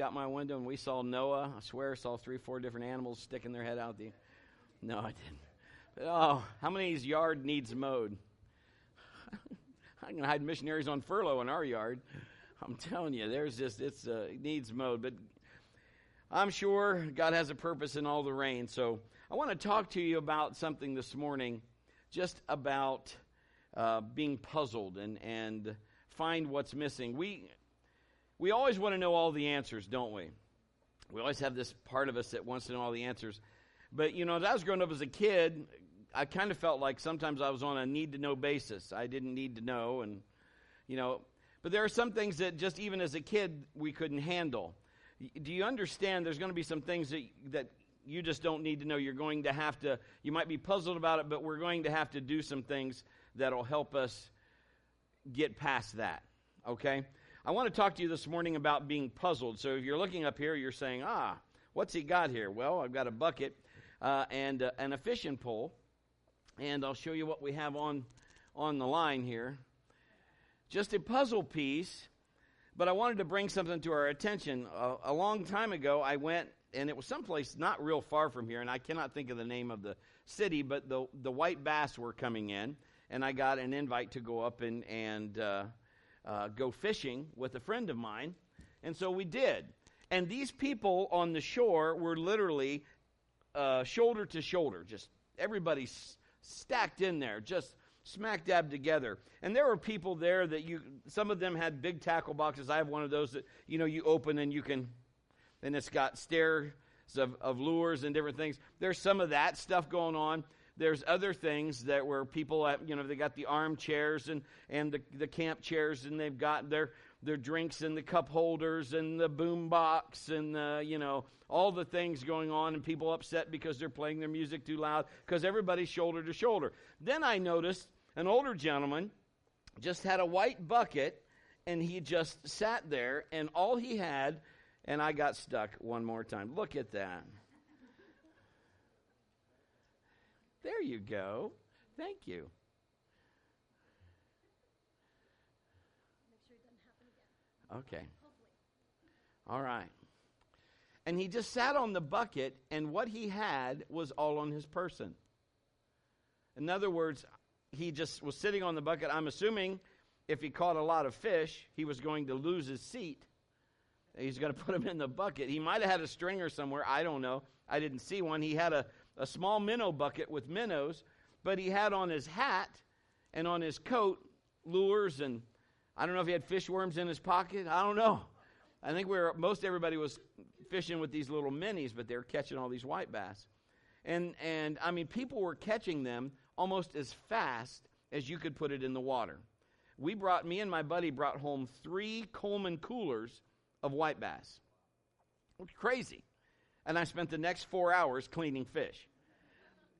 out my window and we saw Noah. I swear saw three, four different animals sticking their head out the. No, I didn't. But, oh, how many's yard needs mowed? I can hide missionaries on furlough in our yard. I'm telling you, there's just it's uh, needs mowed. But I'm sure God has a purpose in all the rain. So I want to talk to you about something this morning, just about uh, being puzzled and and find what's missing. We we always want to know all the answers, don't we? We always have this part of us that wants to know all the answers. But, you know, as I was growing up as a kid, I kind of felt like sometimes I was on a need to know basis. I didn't need to know. And, you know, but there are some things that just even as a kid we couldn't handle. Do you understand there's going to be some things that, that you just don't need to know? You're going to have to, you might be puzzled about it, but we're going to have to do some things that'll help us get past that. Okay? I want to talk to you this morning about being puzzled. So if you're looking up here, you're saying, ah, what's he got here? Well, I've got a bucket uh, and, uh, and a fishing pole. And I'll show you what we have on, on the line here. Just a puzzle piece, but I wanted to bring something to our attention. Uh, a long time ago, I went, and it was someplace not real far from here, and I cannot think of the name of the city, but the, the white bass were coming in, and I got an invite to go up and, and uh, go fishing with a friend of mine. And so we did. And these people on the shore were literally uh, shoulder to shoulder, just everybody s- stacked in there, just smack dab together. And there were people there that you, some of them had big tackle boxes. I have one of those that, you know, you open and you can, and it's got stairs of, of lures and different things. There's some of that stuff going on. There's other things that where people, have, you know, they got the armchairs and, and the, the camp chairs, and they've got their, their drinks and the cup holders and the boom box and the, you know, all the things going on, and people upset because they're playing their music too loud because everybody's shoulder to shoulder. Then I noticed an older gentleman just had a white bucket and he just sat there, and all he had, and I got stuck one more time. Look at that. There you go. Thank you. Okay. All right. And he just sat on the bucket, and what he had was all on his person. In other words, he just was sitting on the bucket. I'm assuming if he caught a lot of fish, he was going to lose his seat. He's going to put him in the bucket. He might have had a stringer somewhere. I don't know. I didn't see one. He had a, a small minnow bucket with minnows, but he had on his hat and on his coat lures and I don't know if he had fish worms in his pocket. I don't know. I think we most everybody was fishing with these little minis, but they were catching all these white bass. And, and I mean, people were catching them almost as fast as you could put it in the water. We brought, me and my buddy brought home three Coleman coolers of white bass. Crazy. And I spent the next four hours cleaning fish.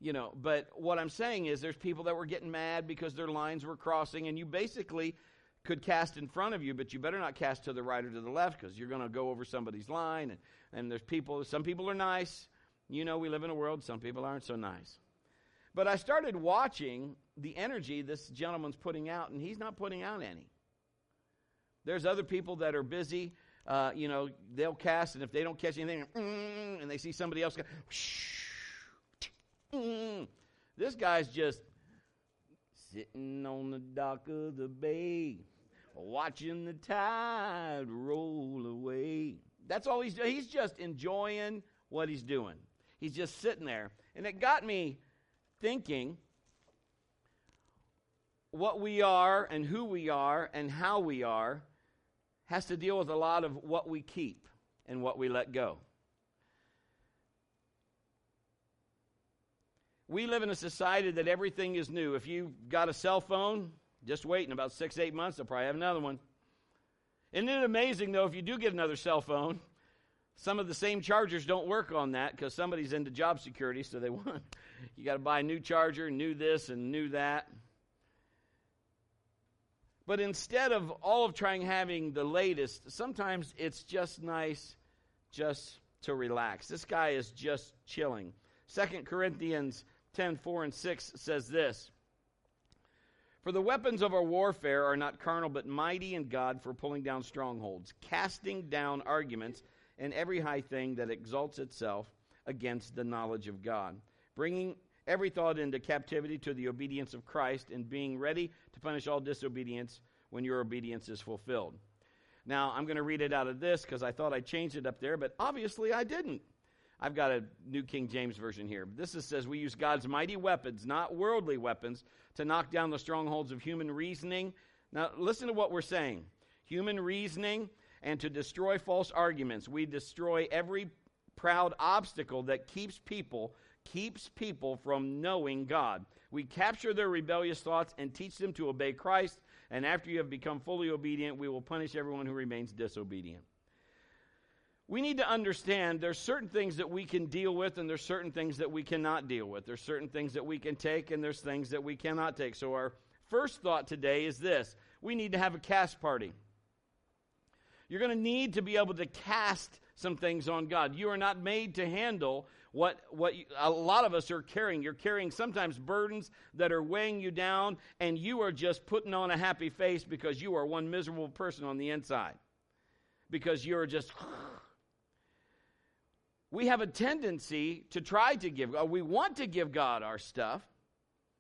You know but what i'm saying is there's people that were getting mad because their lines were crossing and you basically could cast in front of you but you better not cast to the right or to the left because you're going to go over somebody's line and, and there's people some people are nice. You know we live in a world some people aren't so nice. But i started watching the energy this gentleman's putting out and he's not putting out any. There's other people that are busy uh, you know they'll cast and if they don't catch anything and they see somebody else go Mm. This guy's just sitting on the dock of the bay, watching the tide roll away. That's all he's doing. He's just enjoying what he's doing. He's just sitting there. And it got me thinking what we are and who we are and how we are has to deal with a lot of what we keep and what we let go. We live in a society that everything is new. If you've got a cell phone, just wait. In about six, eight months, they'll probably have another one. Isn't it amazing, though, if you do get another cell phone, some of the same chargers don't work on that because somebody's into job security, so they want you got to buy a new charger, new this, and new that. But instead of all of trying having the latest, sometimes it's just nice just to relax. This guy is just chilling. Second Corinthians 10 4 and 6 says this For the weapons of our warfare are not carnal, but mighty in God for pulling down strongholds, casting down arguments, and every high thing that exalts itself against the knowledge of God, bringing every thought into captivity to the obedience of Christ, and being ready to punish all disobedience when your obedience is fulfilled. Now, I'm going to read it out of this because I thought I changed it up there, but obviously I didn't. I've got a New King James Version here. This is, says, We use God's mighty weapons, not worldly weapons, to knock down the strongholds of human reasoning. Now, listen to what we're saying human reasoning and to destroy false arguments. We destroy every proud obstacle that keeps people keeps people from knowing God. We capture their rebellious thoughts and teach them to obey Christ, and after you have become fully obedient, we will punish everyone who remains disobedient we need to understand there's certain things that we can deal with and there's certain things that we cannot deal with. There's certain things that we can take and there's things that we cannot take. So our first thought today is this. We need to have a cast party. You're going to need to be able to cast some things on God. You are not made to handle what what you, a lot of us are carrying. You're carrying sometimes burdens that are weighing you down and you are just putting on a happy face because you are one miserable person on the inside. Because you're just we have a tendency to try to give, uh, we want to give God our stuff.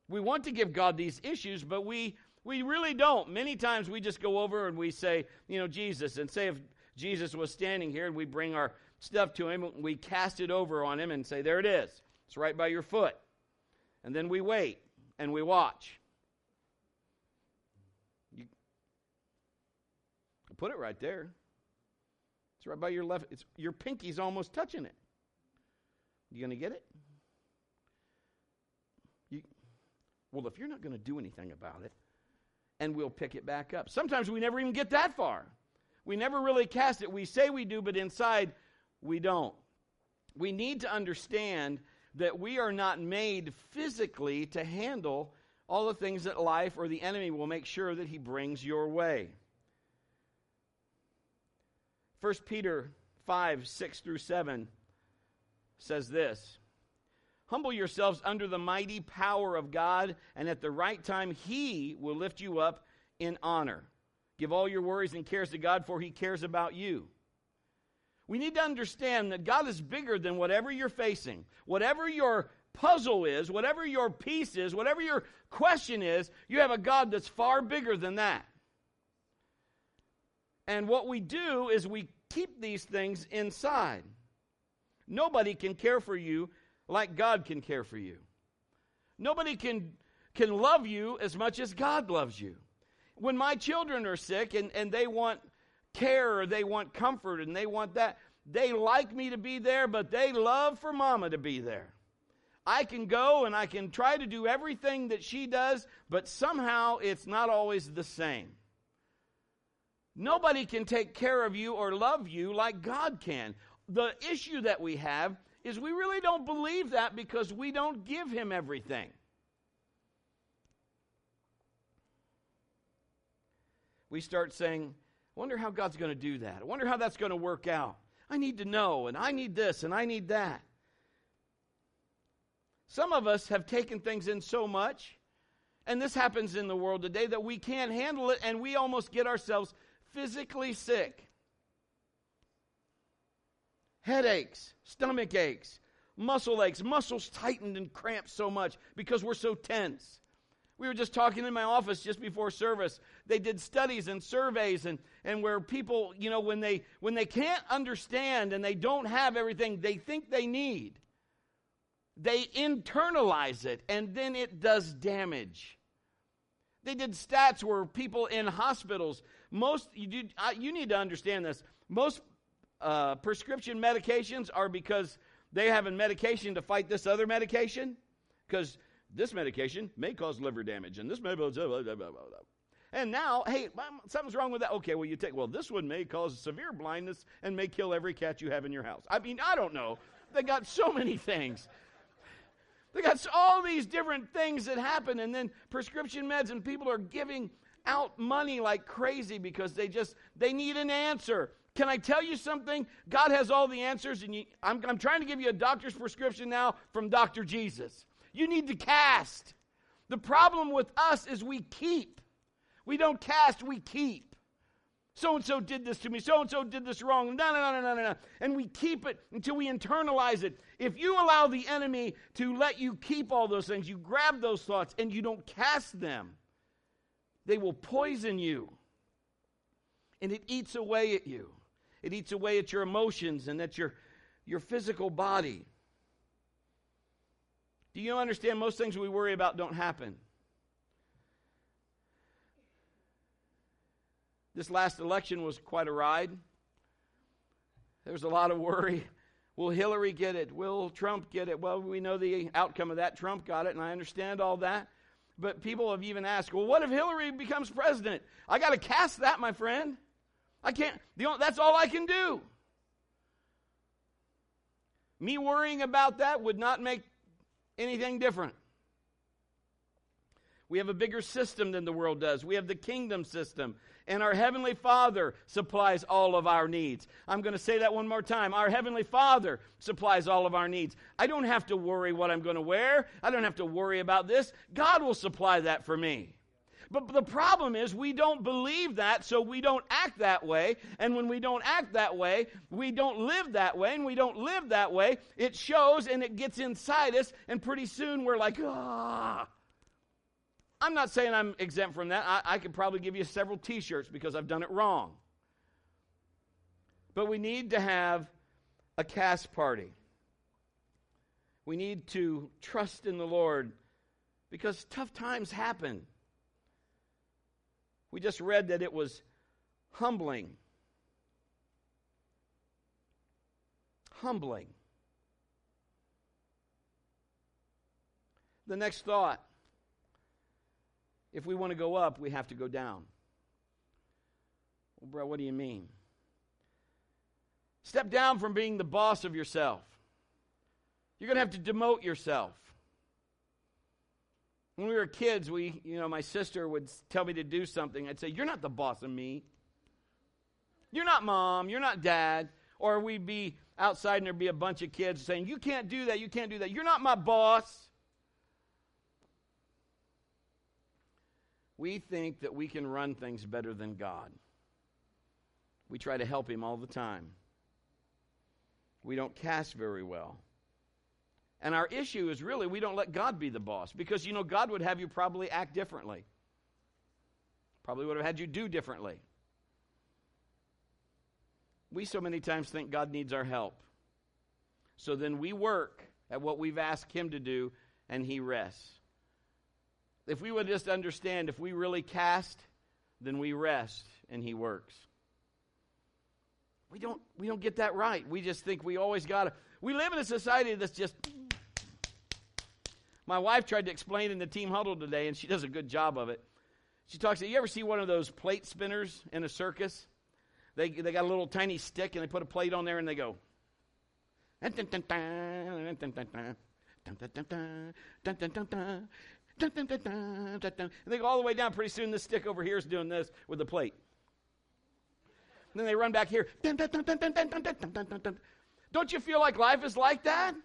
We want to give God these issues, but we, we really don't. Many times we just go over and we say, you know, Jesus, and say if Jesus was standing here and we bring our stuff to him, we cast it over on him and say, there it is. It's right by your foot. And then we wait and we watch. You put it right there. It's right by your left. It's, your pinky's almost touching it. You going to get it? You, well, if you're not going to do anything about it, and we'll pick it back up. Sometimes we never even get that far. We never really cast it. We say we do, but inside we don't. We need to understand that we are not made physically to handle all the things that life or the enemy will make sure that he brings your way. 1 Peter 5 6 through 7 says this Humble yourselves under the mighty power of God, and at the right time, He will lift you up in honor. Give all your worries and cares to God, for He cares about you. We need to understand that God is bigger than whatever you're facing. Whatever your puzzle is, whatever your piece is, whatever your question is, you have a God that's far bigger than that. And what we do is we keep these things inside. Nobody can care for you like God can care for you. Nobody can, can love you as much as God loves you. When my children are sick and, and they want care or they want comfort and they want that, they like me to be there, but they love for mama to be there. I can go and I can try to do everything that she does, but somehow it's not always the same. Nobody can take care of you or love you like God can the issue that we have is we really don't believe that because we don't give him everything. We start saying, wonder how God's going to do that. I wonder how that's going to work out. I need to know, and I need this, and I need that. Some of us have taken things in so much, and this happens in the world today, that we can't handle it, and we almost get ourselves physically sick headaches, stomach aches, muscle aches, muscles tightened and cramped so much because we're so tense. We were just talking in my office just before service. They did studies and surveys and, and where people, you know, when they when they can't understand and they don't have everything they think they need, they internalize it and then it does damage. They did stats where people in hospitals, most you, you need to understand this. Most uh, prescription medications are because they have a medication to fight this other medication. Because this medication may cause liver damage, and this may. Blah, blah, blah, blah, blah. And now, hey, um, something's wrong with that. Okay, well, you take, well, this one may cause severe blindness and may kill every cat you have in your house. I mean, I don't know. They got so many things. They got all these different things that happen, and then prescription meds, and people are giving out money like crazy because they just they need an answer can I tell you something? God has all the answers, and you, I'm, I'm trying to give you a doctor's prescription now from Dr. Jesus. You need to cast. The problem with us is we keep. We don't cast, we keep. So and so did this to me. So and so did this wrong. No, no, no, no, no, no. And we keep it until we internalize it. If you allow the enemy to let you keep all those things, you grab those thoughts and you don't cast them, they will poison you. And it eats away at you. It eats away at your emotions and at your, your physical body. Do you understand most things we worry about don't happen? This last election was quite a ride. There was a lot of worry. Will Hillary get it? Will Trump get it? Well, we know the outcome of that. Trump got it, and I understand all that. But people have even asked, well, what if Hillary becomes president? I got to cast that, my friend. I can't, that's all I can do. Me worrying about that would not make anything different. We have a bigger system than the world does. We have the kingdom system. And our Heavenly Father supplies all of our needs. I'm going to say that one more time. Our Heavenly Father supplies all of our needs. I don't have to worry what I'm going to wear. I don't have to worry about this. God will supply that for me. But the problem is, we don't believe that, so we don't act that way. And when we don't act that way, we don't live that way. And we don't live that way, it shows and it gets inside us. And pretty soon we're like, ah. I'm not saying I'm exempt from that. I, I could probably give you several t shirts because I've done it wrong. But we need to have a cast party. We need to trust in the Lord because tough times happen. We just read that it was humbling. Humbling. The next thought if we want to go up, we have to go down. Well, bro, what do you mean? Step down from being the boss of yourself. You're going to have to demote yourself. When we were kids, we, you know, my sister would tell me to do something. I'd say, You're not the boss of me. You're not mom. You're not dad. Or we'd be outside and there'd be a bunch of kids saying, You can't do that. You can't do that. You're not my boss. We think that we can run things better than God. We try to help Him all the time. We don't cast very well. And our issue is really we don't let God be the boss because, you know, God would have you probably act differently, probably would have had you do differently. We so many times think God needs our help. So then we work at what we've asked Him to do and He rests. If we would just understand, if we really cast, then we rest and He works. We don't, we don't get that right. We just think we always got to. We live in a society that's just. My wife tried to explain in the team huddle today, and she does a good job of it. She talks. You ever see one of those plate spinners in a circus? They they got a little tiny stick, and they put a plate on there, and they go. And they go all the way down. Pretty soon, this stick over here is doing this with the plate. And then they run back here. Don't you feel like life is like that?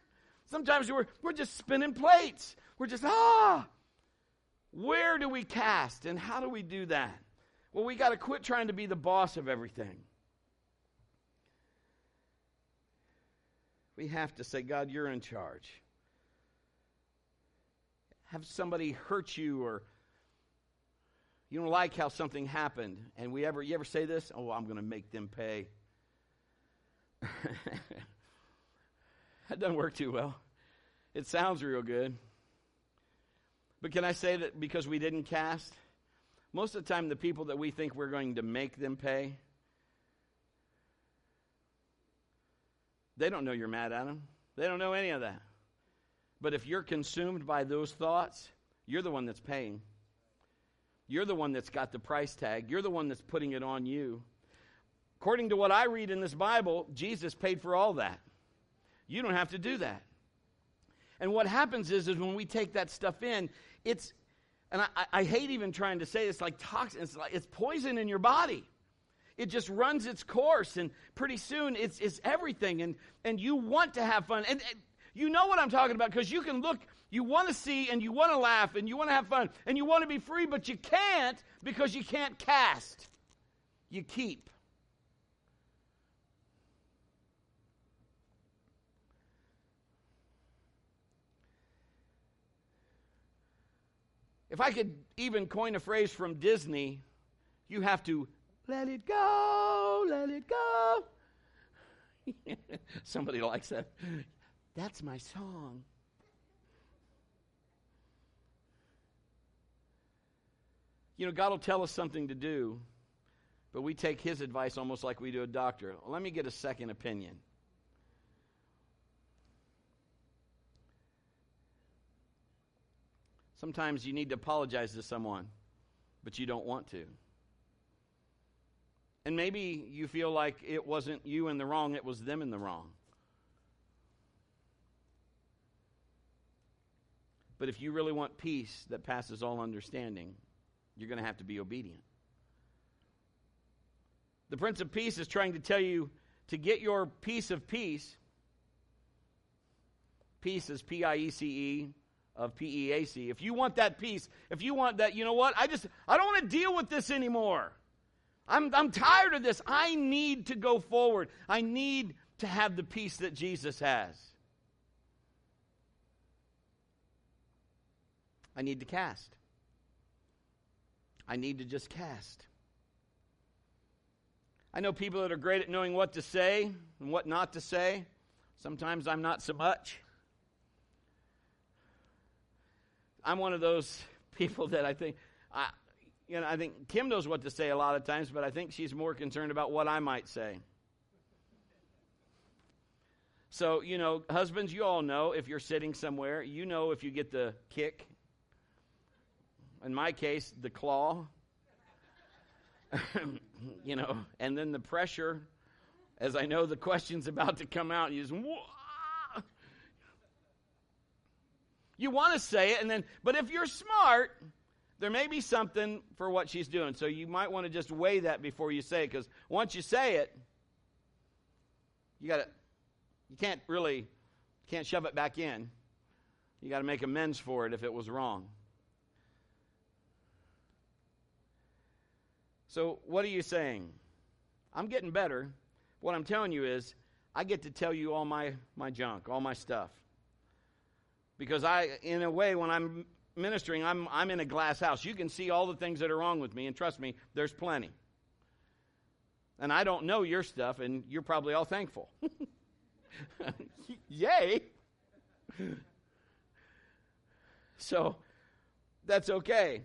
Sometimes we're, we're just spinning plates. We're just, ah. Where do we cast and how do we do that? Well, we got to quit trying to be the boss of everything. We have to say, God, you're in charge have somebody hurt you or you don't like how something happened and we ever you ever say this oh i'm going to make them pay that doesn't work too well it sounds real good but can i say that because we didn't cast most of the time the people that we think we're going to make them pay they don't know you're mad at them they don't know any of that but if you're consumed by those thoughts, you're the one that's paying. You're the one that's got the price tag. You're the one that's putting it on you. According to what I read in this Bible, Jesus paid for all that. You don't have to do that. And what happens is, is when we take that stuff in, it's, and I, I hate even trying to say it's like toxin, it's, like, it's poison in your body. It just runs its course, and pretty soon it's, it's everything, and, and you want to have fun. And, and you know what I'm talking about because you can look, you want to see and you want to laugh and you want to have fun and you want to be free, but you can't because you can't cast. you keep. If I could even coin a phrase from Disney, you have to let it go, let it go. Somebody likes that. That's my song. You know, God will tell us something to do, but we take His advice almost like we do a doctor. Let me get a second opinion. Sometimes you need to apologize to someone, but you don't want to. And maybe you feel like it wasn't you in the wrong, it was them in the wrong. But if you really want peace that passes all understanding, you're going to have to be obedient. The Prince of Peace is trying to tell you to get your piece of peace. Peace is P I E C E of P E A C. If you want that peace, if you want that, you know what? I just, I don't want to deal with this anymore. I'm, I'm tired of this. I need to go forward. I need to have the peace that Jesus has. I need to cast. I need to just cast. I know people that are great at knowing what to say and what not to say. Sometimes I'm not so much. I'm one of those people that I think, I, you know, I think Kim knows what to say a lot of times, but I think she's more concerned about what I might say. So, you know, husbands, you all know if you're sitting somewhere, you know if you get the kick. In my case, the claw. you know, and then the pressure, as I know the question's about to come out, you just, Wah! You want to say it, and then, but if you're smart, there may be something for what she's doing. So you might want to just weigh that before you say it, because once you say it, you got to, you can't really, can't shove it back in. You got to make amends for it if it was wrong. So, what are you saying? I'm getting better. What I'm telling you is, I get to tell you all my, my junk, all my stuff. Because I, in a way, when I'm ministering, I'm, I'm in a glass house. You can see all the things that are wrong with me, and trust me, there's plenty. And I don't know your stuff, and you're probably all thankful. Yay! so, that's okay.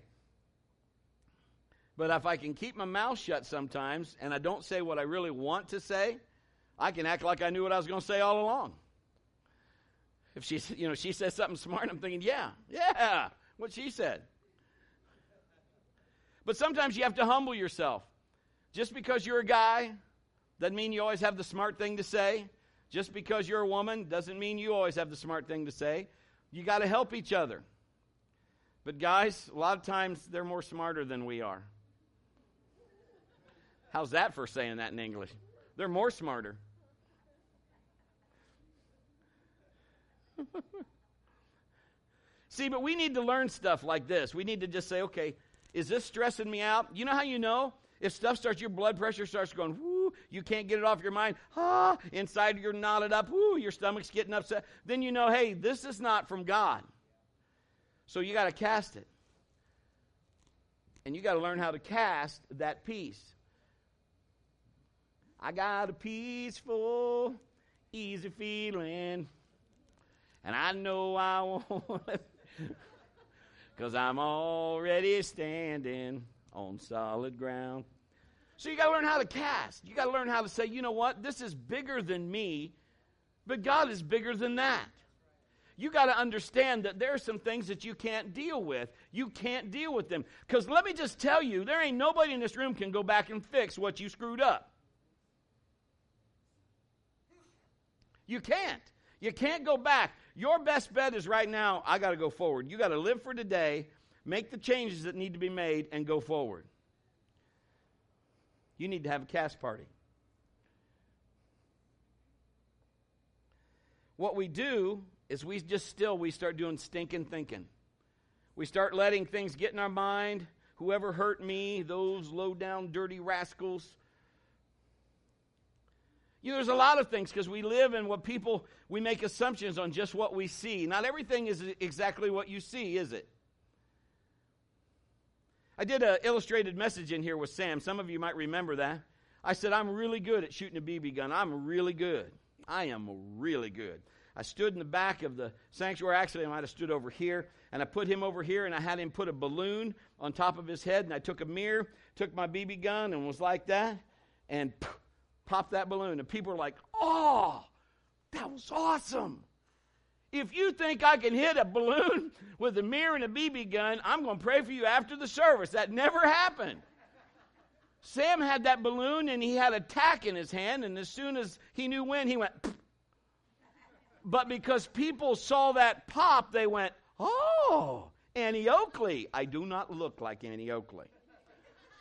But if I can keep my mouth shut sometimes and I don't say what I really want to say, I can act like I knew what I was going to say all along. If she, you know, she says something smart, I'm thinking, yeah, yeah, what she said. But sometimes you have to humble yourself. Just because you're a guy doesn't mean you always have the smart thing to say. Just because you're a woman doesn't mean you always have the smart thing to say. You got to help each other. But guys, a lot of times they're more smarter than we are. How's that for saying that in English? They're more smarter. See, but we need to learn stuff like this. We need to just say, okay, is this stressing me out? You know how you know? If stuff starts, your blood pressure starts going, whoo, you can't get it off your mind, ah, inside you're knotted up, whoo, your stomach's getting upset, then you know, hey, this is not from God. So you got to cast it. And you got to learn how to cast that peace. I got a peaceful, easy feeling. And I know I won't, because I'm already standing on solid ground. So you got to learn how to cast. You got to learn how to say, you know what? This is bigger than me, but God is bigger than that. You got to understand that there are some things that you can't deal with. You can't deal with them. Because let me just tell you, there ain't nobody in this room can go back and fix what you screwed up. You can't. You can't go back. Your best bet is right now, I got to go forward. You got to live for today, make the changes that need to be made, and go forward. You need to have a cast party. What we do is we just still we start doing stinking thinking. We start letting things get in our mind. whoever hurt me, those low down, dirty rascals. You know, there's a lot of things because we live in what people, we make assumptions on just what we see. Not everything is exactly what you see, is it? I did an illustrated message in here with Sam. Some of you might remember that. I said, I'm really good at shooting a BB gun. I'm really good. I am really good. I stood in the back of the sanctuary. Actually, I might have stood over here, and I put him over here, and I had him put a balloon on top of his head, and I took a mirror, took my BB gun, and was like that, and popped that balloon. And people were like, oh, that was awesome. If you think I can hit a balloon with a mirror and a BB gun, I'm going to pray for you after the service. That never happened. Sam had that balloon and he had a tack in his hand, and as soon as he knew when, he went. But because people saw that pop, they went, Oh, Annie Oakley. I do not look like Annie Oakley.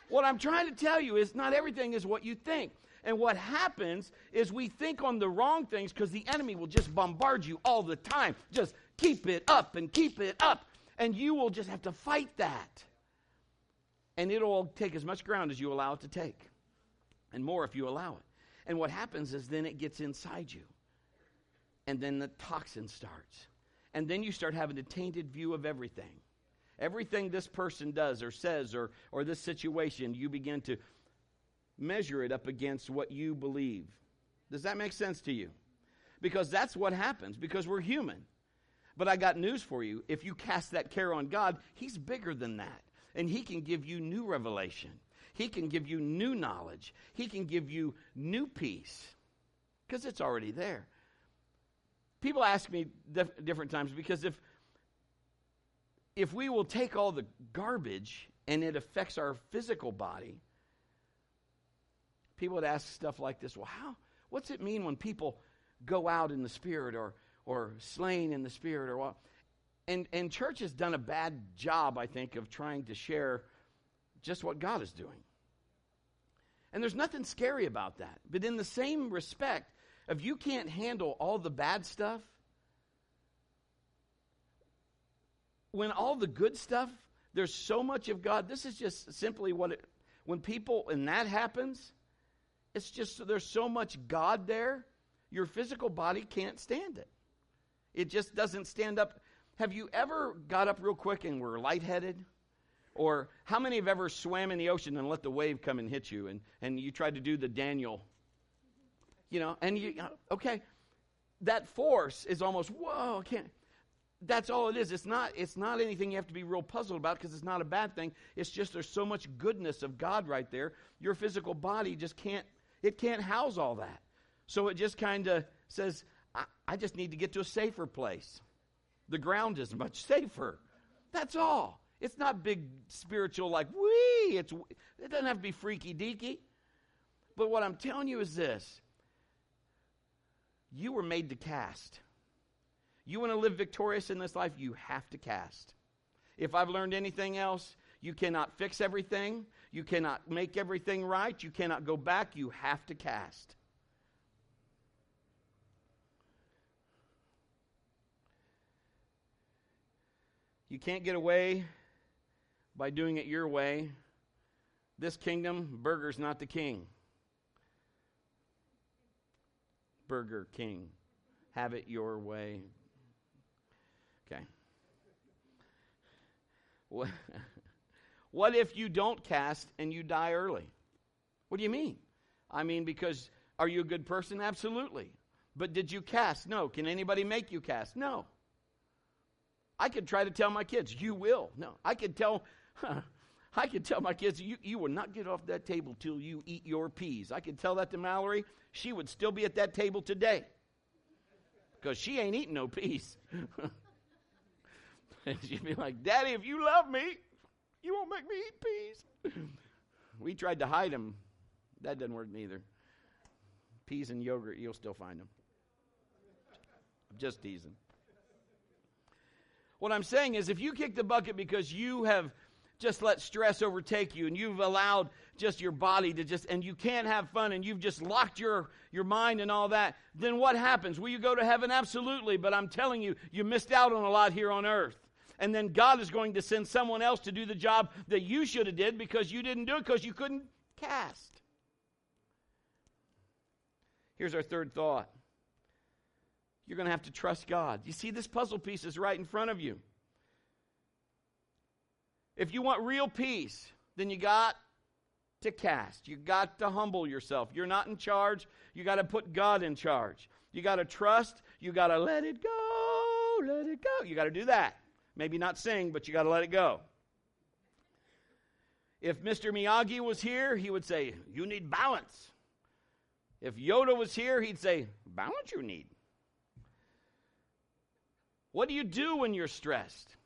what I'm trying to tell you is not everything is what you think. And what happens is we think on the wrong things because the enemy will just bombard you all the time. Just keep it up and keep it up. And you will just have to fight that. And it'll take as much ground as you allow it to take, and more if you allow it. And what happens is then it gets inside you. And then the toxin starts. And then you start having a tainted view of everything. Everything this person does or says or, or this situation, you begin to measure it up against what you believe. Does that make sense to you? Because that's what happens, because we're human. But I got news for you. If you cast that care on God, He's bigger than that. And He can give you new revelation, He can give you new knowledge, He can give you new peace, because it's already there. People ask me dif- different times because if if we will take all the garbage and it affects our physical body, people would ask stuff like this well how what's it mean when people go out in the spirit or or slain in the spirit or what? And and church has done a bad job i think of trying to share just what god is doing. And there's nothing scary about that. But in the same respect if you can't handle all the bad stuff when all the good stuff there's so much of god this is just simply what it when people and that happens it's just there's so much God there, your physical body can't stand it. It just doesn't stand up. Have you ever got up real quick and were lightheaded? Or how many have ever swam in the ocean and let the wave come and hit you and, and you tried to do the Daniel? You know, and you, okay, that force is almost, whoa, I can't. That's all it is. It's not, it's not anything you have to be real puzzled about because it's not a bad thing. It's just there's so much goodness of God right there. Your physical body just can't it can't house all that. So it just kind of says, I, I just need to get to a safer place. The ground is much safer. That's all. It's not big spiritual like wee. It's it doesn't have to be freaky deaky. But what I'm telling you is this: you were made to cast. You want to live victorious in this life, you have to cast. If I've learned anything else, you cannot fix everything. You cannot make everything right. You cannot go back. You have to cast. You can't get away by doing it your way. This kingdom, Burger's not the king. Burger King. Have it your way. Okay. What? What if you don't cast and you die early? What do you mean? I mean, because are you a good person? Absolutely. But did you cast? No. Can anybody make you cast? No. I could try to tell my kids, you will. No. I could tell. I could tell my kids, you, you will not get off that table till you eat your peas. I could tell that to Mallory. She would still be at that table today because she ain't eating no peas. and she'd be like, Daddy, if you love me, you won't make me eat peas. we tried to hide them. That doesn't work neither. Peas and yogurt, you'll still find them. I'm just teasing. What I'm saying is, if you kick the bucket because you have just let stress overtake you and you've allowed just your body to just and you can't have fun and you've just locked your your mind and all that then what happens will you go to heaven absolutely but i'm telling you you missed out on a lot here on earth and then God is going to send someone else to do the job that you should have did because you didn't do it because you couldn't cast. Here's our third thought. You're going to have to trust God. You see, this puzzle piece is right in front of you. If you want real peace, then you got to cast. You got to humble yourself. You're not in charge. You got to put God in charge. You got to trust. You got to let it go. Let it go. You got to do that. Maybe not sing, but you got to let it go. If Mr. Miyagi was here, he would say, You need balance. If Yoda was here, he'd say, Balance you need. What do you do when you're stressed?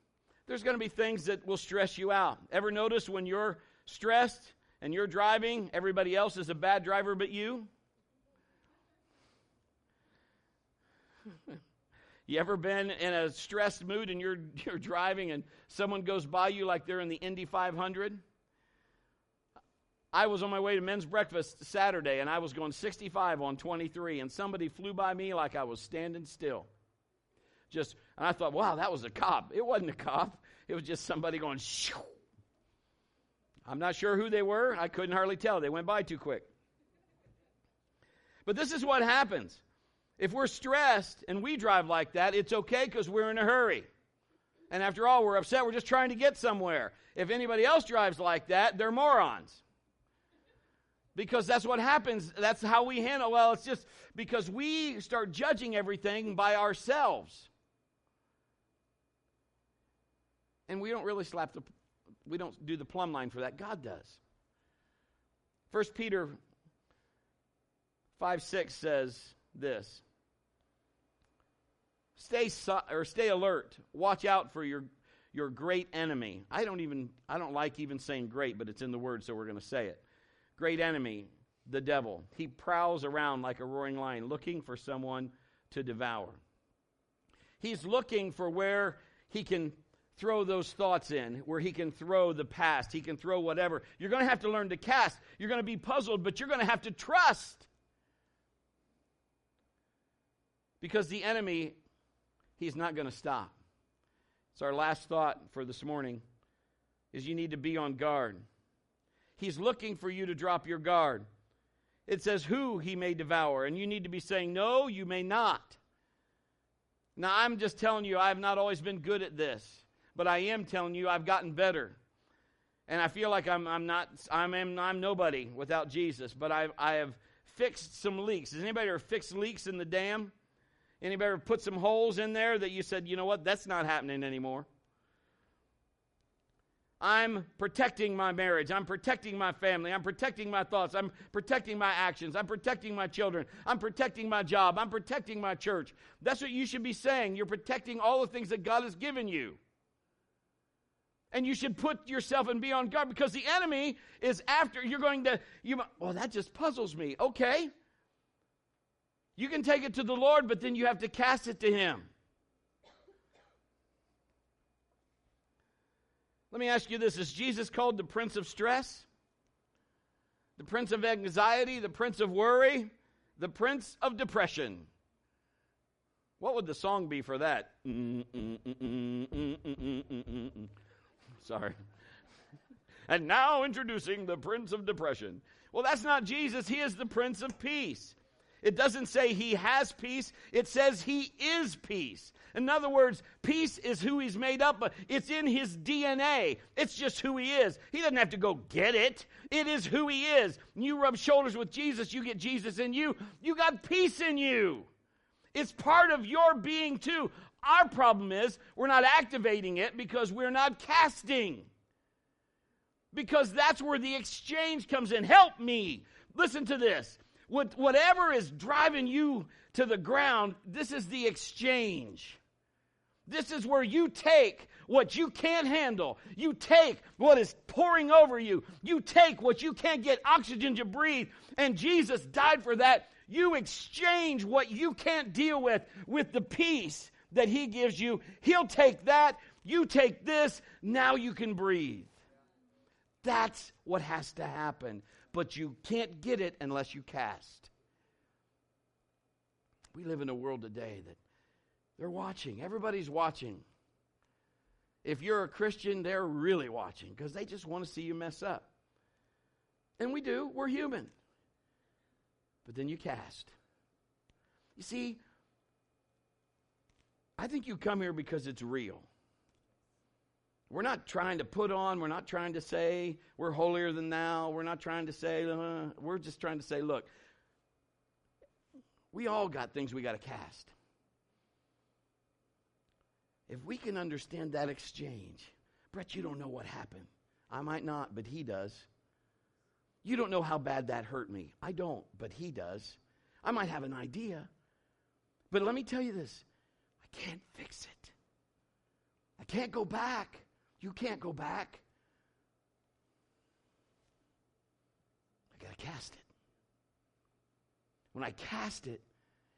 There's going to be things that will stress you out. Ever notice when you're stressed and you're driving, everybody else is a bad driver but you? you ever been in a stressed mood and you're, you're driving and someone goes by you like they're in the Indy 500? I was on my way to men's breakfast Saturday and I was going 65 on 23 and somebody flew by me like I was standing still. Just and I thought, wow, that was a cop. It wasn't a cop. It was just somebody going shoo. I'm not sure who they were. I couldn't hardly tell. They went by too quick. But this is what happens. If we're stressed and we drive like that, it's okay because we're in a hurry. And after all, we're upset. We're just trying to get somewhere. If anybody else drives like that, they're morons. Because that's what happens. That's how we handle. Well, it's just because we start judging everything by ourselves. And we don't really slap the we don't do the plumb line for that. God does. 1 Peter 5 6 says this. Stay or stay alert. Watch out for your your great enemy. I don't even I don't like even saying great, but it's in the word, so we're going to say it. Great enemy, the devil. He prowls around like a roaring lion, looking for someone to devour. He's looking for where he can throw those thoughts in, where he can throw the past, he can throw whatever. You're going to have to learn to cast. You're going to be puzzled, but you're going to have to trust. Because the enemy, he's not going to stop. So our last thought for this morning is you need to be on guard. He's looking for you to drop your guard. It says who he may devour, and you need to be saying, No, you may not. Now, I'm just telling you, I have not always been good at this but I am telling you I've gotten better. And I feel like I'm, I'm not, I'm, I'm, I'm nobody without Jesus, but I, I have fixed some leaks. Has anybody ever fixed leaks in the dam? Anybody ever put some holes in there that you said, you know what, that's not happening anymore? I'm protecting my marriage. I'm protecting my family. I'm protecting my thoughts. I'm protecting my actions. I'm protecting my children. I'm protecting my job. I'm protecting my church. That's what you should be saying. You're protecting all the things that God has given you and you should put yourself and be on guard because the enemy is after you're going to you well that just puzzles me okay you can take it to the lord but then you have to cast it to him let me ask you this is jesus called the prince of stress the prince of anxiety the prince of worry the prince of depression what would the song be for that Sorry. and now introducing the Prince of Depression. Well, that's not Jesus. He is the Prince of Peace. It doesn't say he has peace, it says he is peace. In other words, peace is who he's made up of. It's in his DNA. It's just who he is. He doesn't have to go get it. It is who he is. You rub shoulders with Jesus, you get Jesus in you. You got peace in you. It's part of your being too. Our problem is we're not activating it because we're not casting. Because that's where the exchange comes in. Help me. Listen to this. What, whatever is driving you to the ground, this is the exchange. This is where you take what you can't handle. You take what is pouring over you. You take what you can't get oxygen to breathe. And Jesus died for that. You exchange what you can't deal with with the peace that He gives you. He'll take that. You take this. Now you can breathe. That's what has to happen. But you can't get it unless you cast. We live in a world today that they're watching. Everybody's watching. if you're a Christian, they're really watching because they just want to see you mess up. And we do, we're human. But then you cast. You see, I think you come here because it's real. We're not trying to put on, we're not trying to say we're holier than thou, we're not trying to say, uh, we're just trying to say, look, we all got things we got to cast. If we can understand that exchange, Brett, you don't know what happened. I might not, but he does. You don't know how bad that hurt me. I don't, but he does. I might have an idea. But let me tell you this I can't fix it. I can't go back. You can't go back. I got to cast it. When I cast it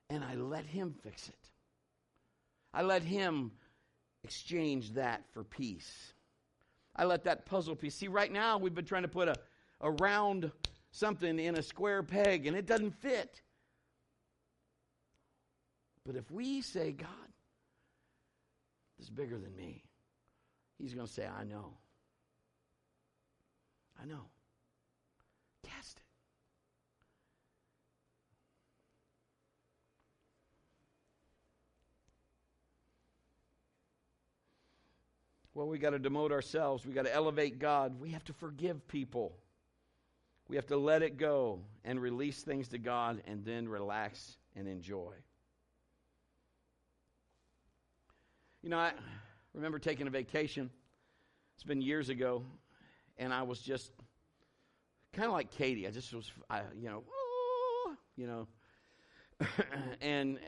and I let Him fix it, I let Him exchange that for peace. I let that puzzle piece. See, right now we've been trying to put a, a round something in a square peg and it doesn't fit. But if we say, God, this is bigger than me, He's going to say, I know. I know. Cast it. Well, we got to demote ourselves. We got to elevate God. We have to forgive people. We have to let it go and release things to God and then relax and enjoy. You know, I remember taking a vacation. It's been years ago, and I was just kind of like Katie. I just was, I, you know, oh, you know, and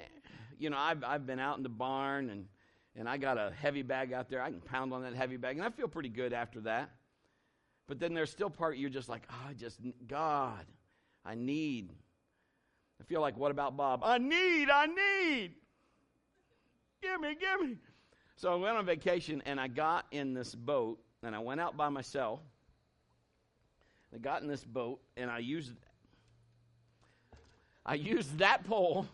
you know, I've I've been out in the barn and and I got a heavy bag out there. I can pound on that heavy bag, and I feel pretty good after that. But then there's still part you're just like, oh, I just God, I need. I feel like, what about Bob? I need, I need. Give me, give me. So I went on vacation and I got in this boat and I went out by myself. I got in this boat and I used I used that pole.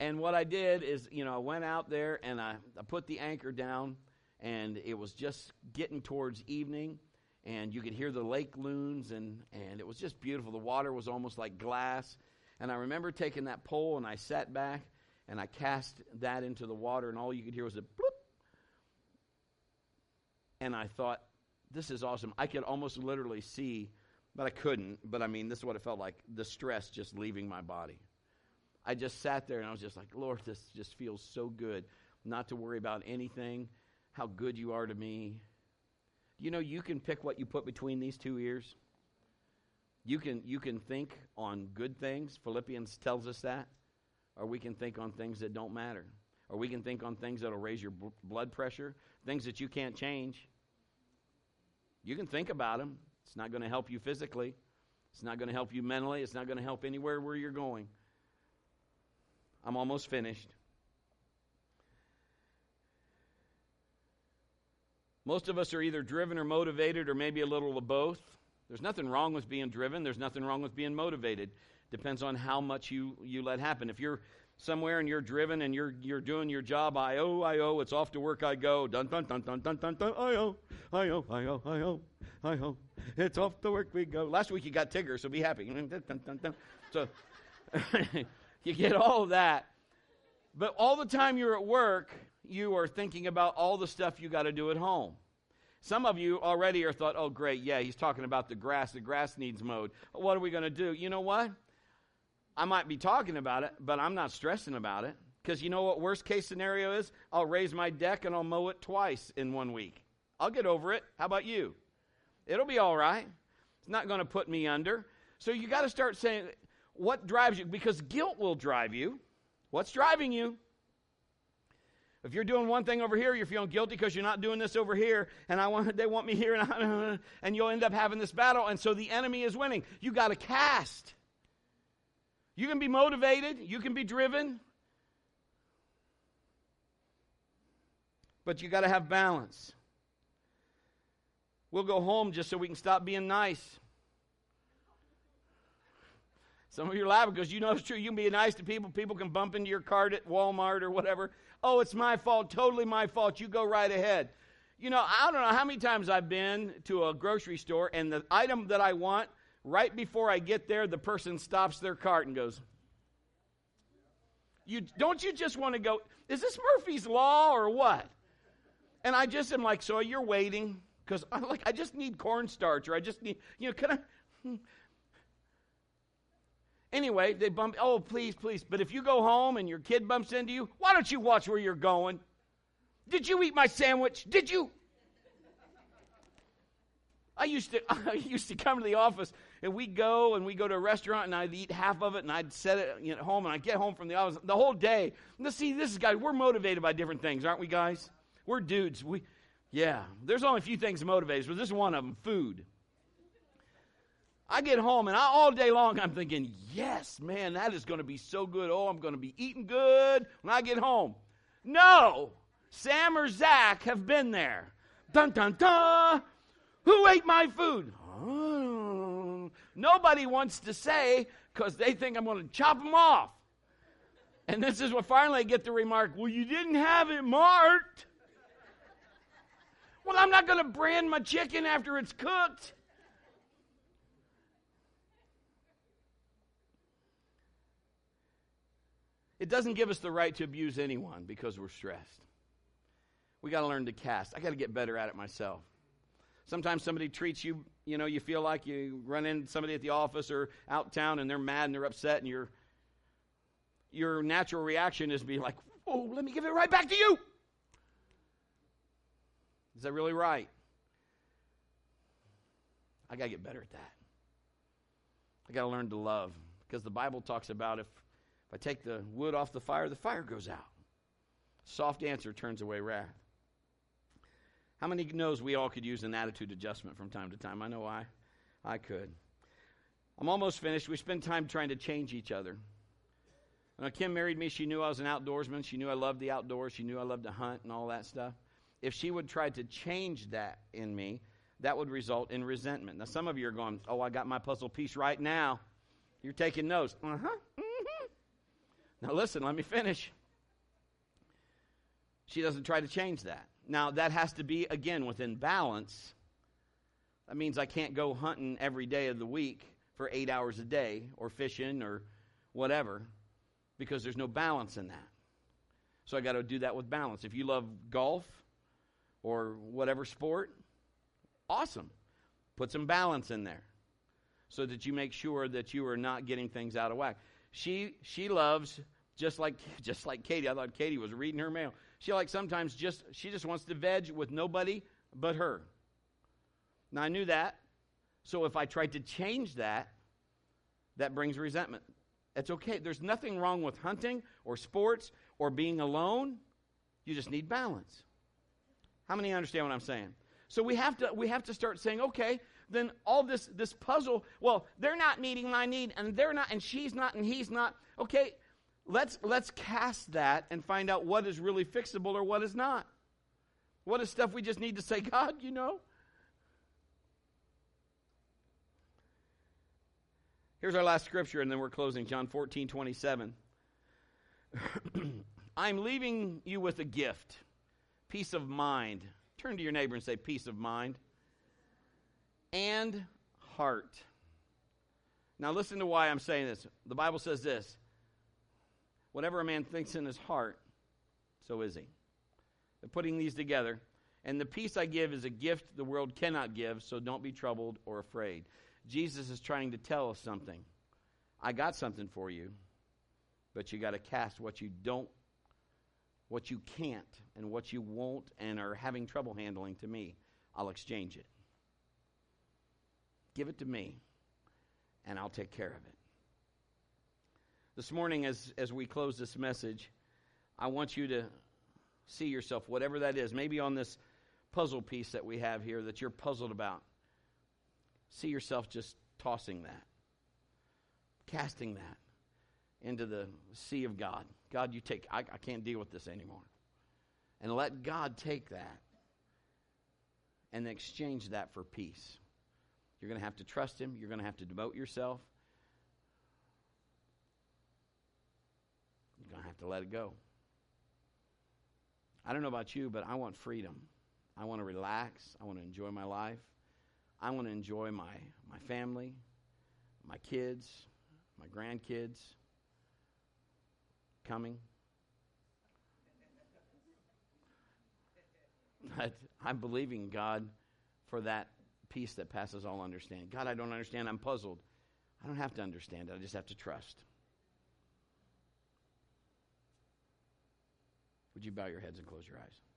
And what I did is, you know, I went out there and I, I put the anchor down and it was just getting towards evening and you could hear the lake loons and, and it was just beautiful. The water was almost like glass. And I remember taking that pole and I sat back and I cast that into the water, and all you could hear was a bloop. And I thought, this is awesome. I could almost literally see, but I couldn't. But I mean, this is what it felt like the stress just leaving my body. I just sat there and I was just like, Lord, this just feels so good not to worry about anything, how good you are to me. You know, you can pick what you put between these two ears. You can, you can think on good things. Philippians tells us that or we can think on things that don't matter, or we can think on things that'll raise your b- blood pressure, things that you can't change. You can think about them. It's not going to help you physically. It's not going to help you mentally. It's not going to help anywhere where you're going. I'm almost finished. Most of us are either driven or motivated, or maybe a little of both. There's nothing wrong with being driven, there's nothing wrong with being motivated. Depends on how much you, you let happen. If you're somewhere and you're driven and you're you're doing your job, I owe, I owe, it's off to work I go. Dun dun dun dun dun dun dun I owe, I owe, I owe, I owe, I owe. It's off to work we go. Last week you got Tigger, so be happy. So you get all of that. But all the time you're at work, you are thinking about all the stuff you got to do at home. Some of you already are thought, oh, great, yeah, he's talking about the grass. The grass needs mowed. What are we going to do? You know what? I might be talking about it, but I'm not stressing about it. Because you know what worst case scenario is? I'll raise my deck and I'll mow it twice in one week. I'll get over it. How about you? It'll be all right. It's not going to put me under. So you got to start saying what drives you because guilt will drive you. What's driving you? If you're doing one thing over here, you're feeling guilty because you're not doing this over here, and I want they want me here, and, I, and you'll end up having this battle, and so the enemy is winning. You got to cast. You can be motivated, you can be driven, but you got to have balance. We'll go home just so we can stop being nice. Some of you are laughing because you know it's true. You can be nice to people. People can bump into your cart at Walmart or whatever. Oh, it's my fault. Totally my fault. You go right ahead. You know, I don't know how many times I've been to a grocery store and the item that I want, right before I get there, the person stops their cart and goes, you, don't you just want to go, is this Murphy's Law or what? And I just am like, so you're waiting? Because I'm like, I just need cornstarch or I just need, you know, can I? Anyway, they bump, oh, please, please. But if you go home and your kid bumps into you, why don't you watch where you're going? Did you eat my sandwich? Did you? I used to I used to come to the office and we'd go and we go to a restaurant and I'd eat half of it and I'd set it at home and I'd get home from the office the whole day. Now see, this is guys, we're motivated by different things, aren't we guys? We're dudes. We yeah, there's only a few things that motivate us, but this is one of them, food. I get home and I, all day long I'm thinking, yes, man, that is going to be so good. Oh, I'm going to be eating good when I get home. No, Sam or Zach have been there. Dun dun dun. Who ate my food? Nobody wants to say because they think I'm going to chop them off. And this is what finally I get the remark, well, you didn't have it marked. Well, I'm not going to brand my chicken after it's cooked. It doesn't give us the right to abuse anyone because we're stressed. We got to learn to cast. I got to get better at it myself. Sometimes somebody treats you, you know, you feel like you run into somebody at the office or out town and they're mad and they're upset and your your natural reaction is to be like, "Oh, let me give it right back to you." Is that really right? I got to get better at that. I got to learn to love because the Bible talks about if if I take the wood off the fire, the fire goes out. Soft answer turns away wrath. How many knows we all could use an attitude adjustment from time to time? I know I, I could. I'm almost finished. We spend time trying to change each other. When Kim married me, she knew I was an outdoorsman. She knew I loved the outdoors. She knew I loved to hunt and all that stuff. If she would try to change that in me, that would result in resentment. Now, some of you are going, Oh, I got my puzzle piece right now. You're taking notes. Uh huh. Now, listen, let me finish. She doesn't try to change that. Now, that has to be, again, within balance. That means I can't go hunting every day of the week for eight hours a day or fishing or whatever because there's no balance in that. So I got to do that with balance. If you love golf or whatever sport, awesome. Put some balance in there so that you make sure that you are not getting things out of whack. She she loves just like just like Katie. I thought Katie was reading her mail. She like sometimes just she just wants to veg with nobody but her. Now I knew that. So if I tried to change that, that brings resentment. It's okay. There's nothing wrong with hunting or sports or being alone. You just need balance. How many understand what I'm saying? So we have to we have to start saying, okay, then all this this puzzle, well, they're not meeting my need, and they're not, and she's not, and he's not. Okay, let's let's cast that and find out what is really fixable or what is not. What is stuff we just need to say, God, you know? Here's our last scripture, and then we're closing. John 14, 27. I'm leaving you with a gift peace of mind. Turn to your neighbor and say, peace of mind and heart. Now, listen to why I'm saying this. The Bible says this Whatever a man thinks in his heart, so is he. They're putting these together. And the peace I give is a gift the world cannot give, so don't be troubled or afraid. Jesus is trying to tell us something. I got something for you, but you got to cast what you don't, what you can't, and what you won't and are having trouble handling to me. I'll exchange it. Give it to me, and I'll take care of it. This morning, as, as we close this message, I want you to see yourself, whatever that is, maybe on this puzzle piece that we have here that you're puzzled about. See yourself just tossing that, casting that into the sea of God. God, you take, I, I can't deal with this anymore. And let God take that and exchange that for peace. You're going to have to trust Him. You're going to have to devote yourself. You're going to have to let it go. I don't know about you, but I want freedom. I want to relax. I want to enjoy my life. I want to enjoy my, my family, my kids, my grandkids coming. But I'm believing God for that peace that passes all understanding. God, I don't understand. I'm puzzled. I don't have to understand it. I just have to trust. Would you bow your heads and close your eyes?